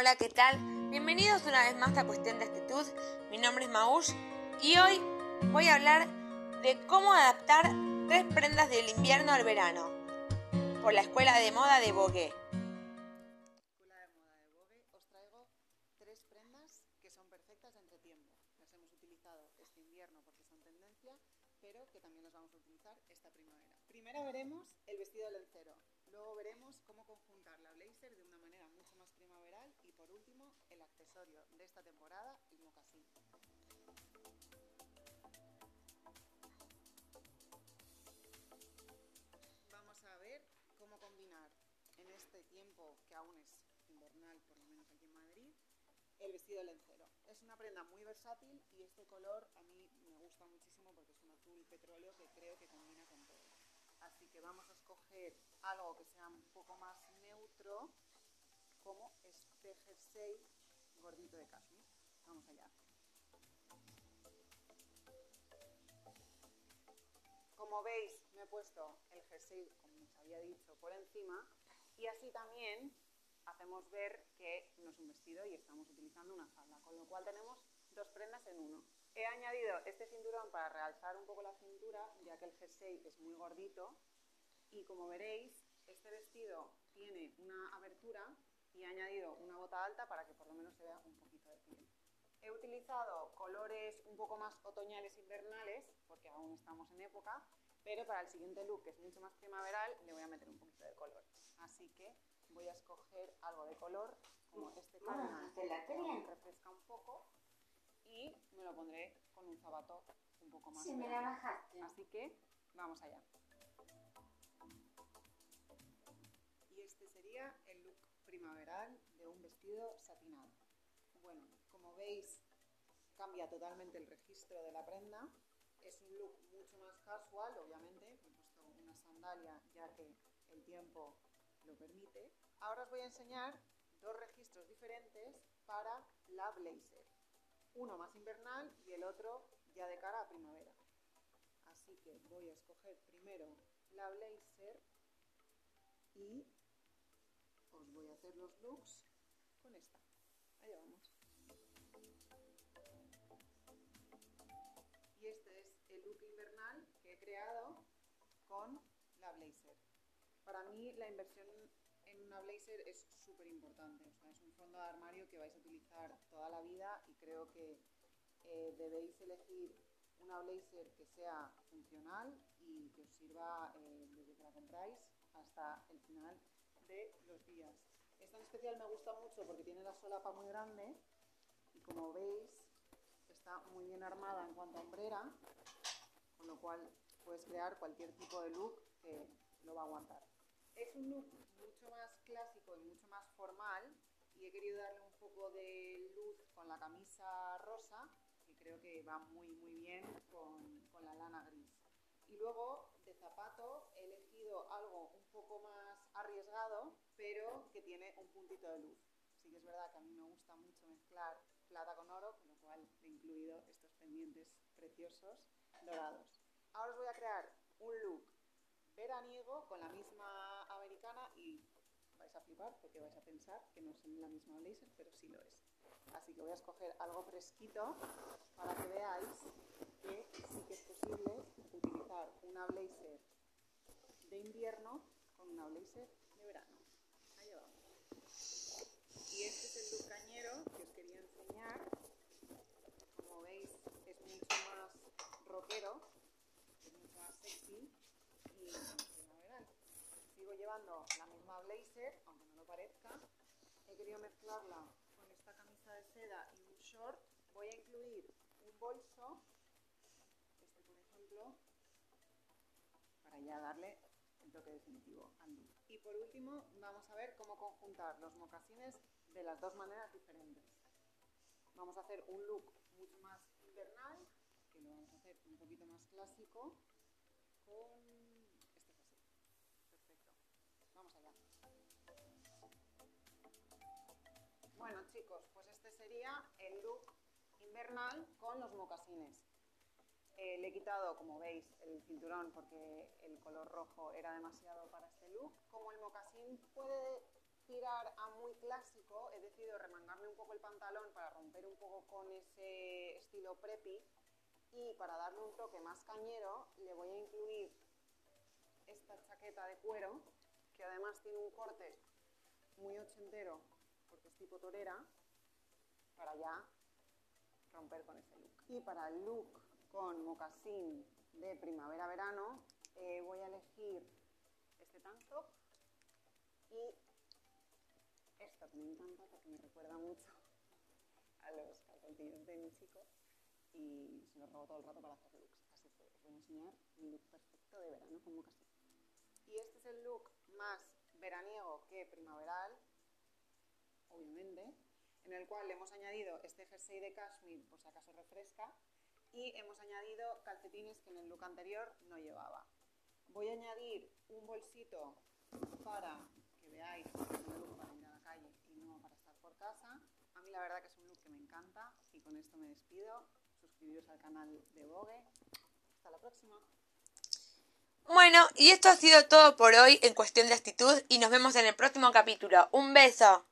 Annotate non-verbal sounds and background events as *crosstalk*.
Hola, ¿qué tal? Bienvenidos una vez más a Cuestión de Actitud. Mi nombre es Maush y hoy voy a hablar de cómo adaptar tres prendas del invierno al verano por la Escuela de Moda de Vogue. Escuela de Moda de Vogue os traigo tres prendas que son perfectas entre tiempo. Las hemos utilizado este invierno porque son tendencia, pero que también las vamos a utilizar esta primavera. Primero veremos el vestido lencero, luego veremos cómo conjuntar la blazer de una manera mucho más primaveral y por último el accesorio de esta temporada, el mocasín. Vamos a ver cómo combinar en este tiempo que aún es invernal, por lo menos aquí en Madrid, el vestido lencero. Es una prenda muy versátil y este color a mí me gusta muchísimo porque es un azul petróleo que creo que combina con todo. Así que vamos a escoger algo que sea un poco más neutro, este jersey gordito de cashmere. Vamos allá. Como veis, me he puesto el jersey, como os había dicho, por encima y así también hacemos ver que no es un vestido y estamos utilizando una falda, con lo cual tenemos dos prendas en uno. He añadido este cinturón para realzar un poco la cintura, ya que el jersey es muy gordito y como veréis, este vestido tiene una abertura y he añadido una bota alta para que por lo menos se vea un poquito de piel. He utilizado colores un poco más otoñales invernales, porque aún estamos en época, pero para el siguiente look, que es mucho más primaveral, le voy a meter un poquito de color. Así que voy a escoger algo de color, como este cardigan, que refresca un poco, y me lo pondré con un zapato un poco más. Si me la bajaste. Así que vamos allá. Y este sería de un vestido satinado. Bueno, como veis, cambia totalmente el registro de la prenda. Es un look mucho más casual, obviamente. Me he puesto una sandalia ya que el tiempo lo permite. Ahora os voy a enseñar dos registros diferentes para la blazer. Uno más invernal y el otro ya de cara a primavera. Así que voy a escoger primero la blazer y os voy a hacer los looks con esta. Allá vamos. Y este es el look invernal que he creado con la blazer. Para mí la inversión en una blazer es súper importante. O sea, es un fondo de armario que vais a utilizar toda la vida y creo que eh, debéis elegir una blazer que sea funcional y que os sirva eh, desde que la compráis hasta el final días. Esta en especial me gusta mucho porque tiene la solapa muy grande y como veis está muy bien armada en cuanto a hombrera, con lo cual puedes crear cualquier tipo de look que lo va a aguantar. Es un look mucho más clásico y mucho más formal y he querido darle un poco de luz con la camisa rosa, que creo que va muy muy bien con, con la lana gris. Y luego de zapato he elegido algo un poco más arriesgado, pero que tiene un puntito de luz. Sí que es verdad que a mí me gusta mucho mezclar plata con oro, con lo cual he incluido estos pendientes preciosos dorados. Ahora os voy a crear un look veraniego con la misma americana y vais a flipar porque vais a pensar que no es la misma blazer, pero sí lo es. Así que voy a escoger algo fresquito para que veáis que sí que es posible utilizar una blazer de invierno con una blazer de verano. Ahí vamos. Y este es el look cañero que os quería enseñar. Como veis es mucho más rockero, es mucho más sexy y primaveral. Sigo llevando la misma blazer, aunque no lo parezca. He querido mezclarla con esta camisa de seda y un short. Voy a incluir un bolso, este por ejemplo, para ya darle el toque definitivo al look. Y por último, vamos a ver cómo conjuntar los mocasines de las dos maneras diferentes. Vamos a hacer un look mucho más invernal, que lo vamos a hacer un poquito más clásico, con. Vamos allá. Bueno chicos, pues este sería el look invernal con los mocasines. Eh, le he quitado, como veis, el cinturón porque el color rojo era demasiado para este look. Como el mocasín puede tirar a muy clásico, he decidido remangarme un poco el pantalón para romper un poco con ese estilo preppy y para darle un toque más cañero le voy a incluir esta chaqueta de cuero que además tiene un corte muy ochentero porque es tipo torera para ya romper con ese look. Y para el look con mocasín de primavera-verano eh, voy a elegir este tank top y esto que me encanta porque me recuerda mucho *laughs* a los calzoncillos de mi chico y se los robo todo el rato para hacer looks. Así que os voy a enseñar mi look perfecto de verano con mocasín. Y este es el look más veraniego que primaveral, obviamente, en el cual le hemos añadido este jersey de cashmere por si acaso refresca y hemos añadido calcetines que en el look anterior no llevaba. Voy a añadir un bolsito para que veáis que es un look para ir a la calle y no para estar por casa. A mí la verdad que es un look que me encanta y con esto me despido. Suscribiros al canal de Vogue. Hasta la próxima. Bueno, y esto ha sido todo por hoy en cuestión de actitud y nos vemos en el próximo capítulo. Un beso.